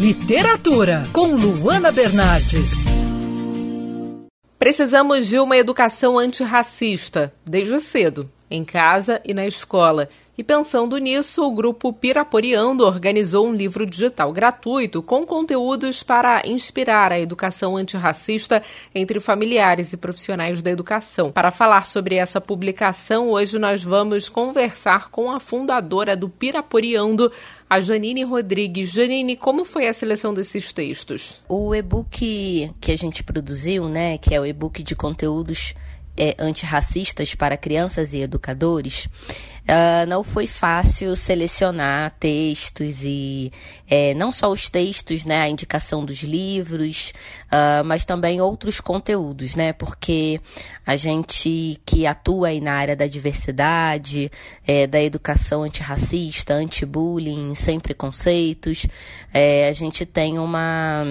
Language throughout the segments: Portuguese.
Literatura, com Luana Bernardes. Precisamos de uma educação antirracista, desde cedo, em casa e na escola. E pensando nisso, o grupo Piraporeando organizou um livro digital gratuito com conteúdos para inspirar a educação antirracista entre familiares e profissionais da educação. Para falar sobre essa publicação, hoje nós vamos conversar com a fundadora do Piraporeando, a Janine Rodrigues. Janine, como foi a seleção desses textos? O e-book que a gente produziu, né, que é o e-book de conteúdos é, antirracistas para crianças e educadores, uh, não foi fácil selecionar textos e é, não só os textos, né, a indicação dos livros, uh, mas também outros conteúdos, né, porque a gente que atua aí na área da diversidade, é, da educação antirracista, anti-bullying, sem preconceitos, é, a gente tem uma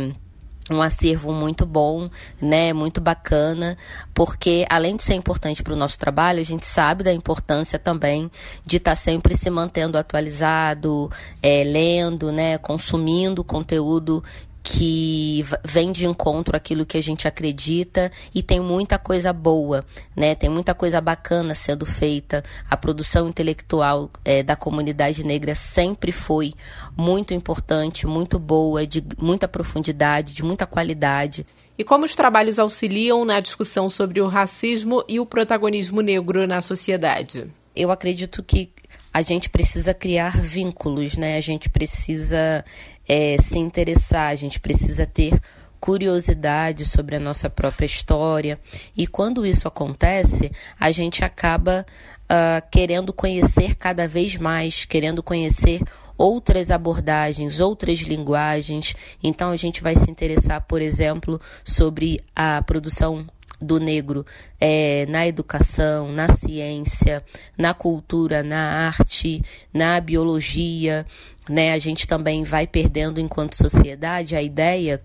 um acervo muito bom, né, muito bacana, porque além de ser importante para o nosso trabalho, a gente sabe da importância também de estar tá sempre se mantendo atualizado, é, lendo, né, consumindo conteúdo que vem de encontro aquilo que a gente acredita e tem muita coisa boa, né? Tem muita coisa bacana sendo feita. A produção intelectual é, da comunidade negra sempre foi muito importante, muito boa, de muita profundidade, de muita qualidade. E como os trabalhos auxiliam na discussão sobre o racismo e o protagonismo negro na sociedade? Eu acredito que a gente precisa criar vínculos, né? A gente precisa é, se interessar, a gente precisa ter curiosidade sobre a nossa própria história. E quando isso acontece, a gente acaba uh, querendo conhecer cada vez mais, querendo conhecer outras abordagens, outras linguagens. Então a gente vai se interessar, por exemplo, sobre a produção do negro é, na educação, na ciência, na cultura, na arte, na biologia, né? A gente também vai perdendo enquanto sociedade a ideia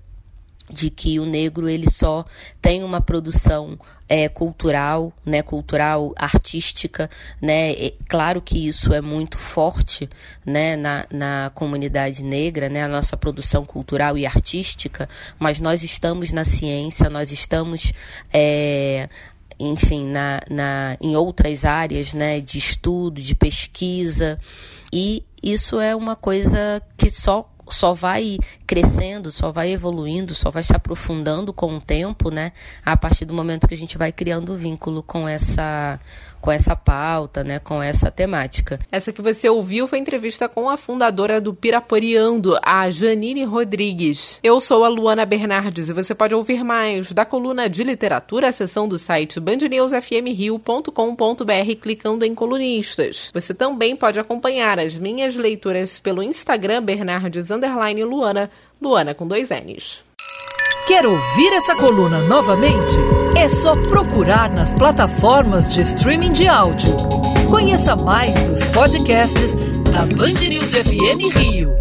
de que o negro ele só tem uma produção é, cultural, né, cultural, artística, né, e, claro que isso é muito forte, né, na, na comunidade negra, né, a nossa produção cultural e artística, mas nós estamos na ciência, nós estamos é, enfim, na, na, em outras áreas né, de estudo, de pesquisa, e isso é uma coisa que só só vai crescendo, só vai evoluindo, só vai se aprofundando com o tempo, né? A partir do momento que a gente vai criando vínculo com essa com essa pauta, né, com essa temática. Essa que você ouviu foi entrevista com a fundadora do Piraporeando, a Janine Rodrigues. Eu sou a Luana Bernardes e você pode ouvir mais da coluna de literatura, a seção do site bandnewsfmrio.com.br clicando em colunistas. Você também pode acompanhar as minhas leituras pelo Instagram Bernardes Luana, Luana com dois N's. Quer ouvir essa coluna novamente? É só procurar nas plataformas de streaming de áudio. Conheça mais dos podcasts da Band News FM Rio.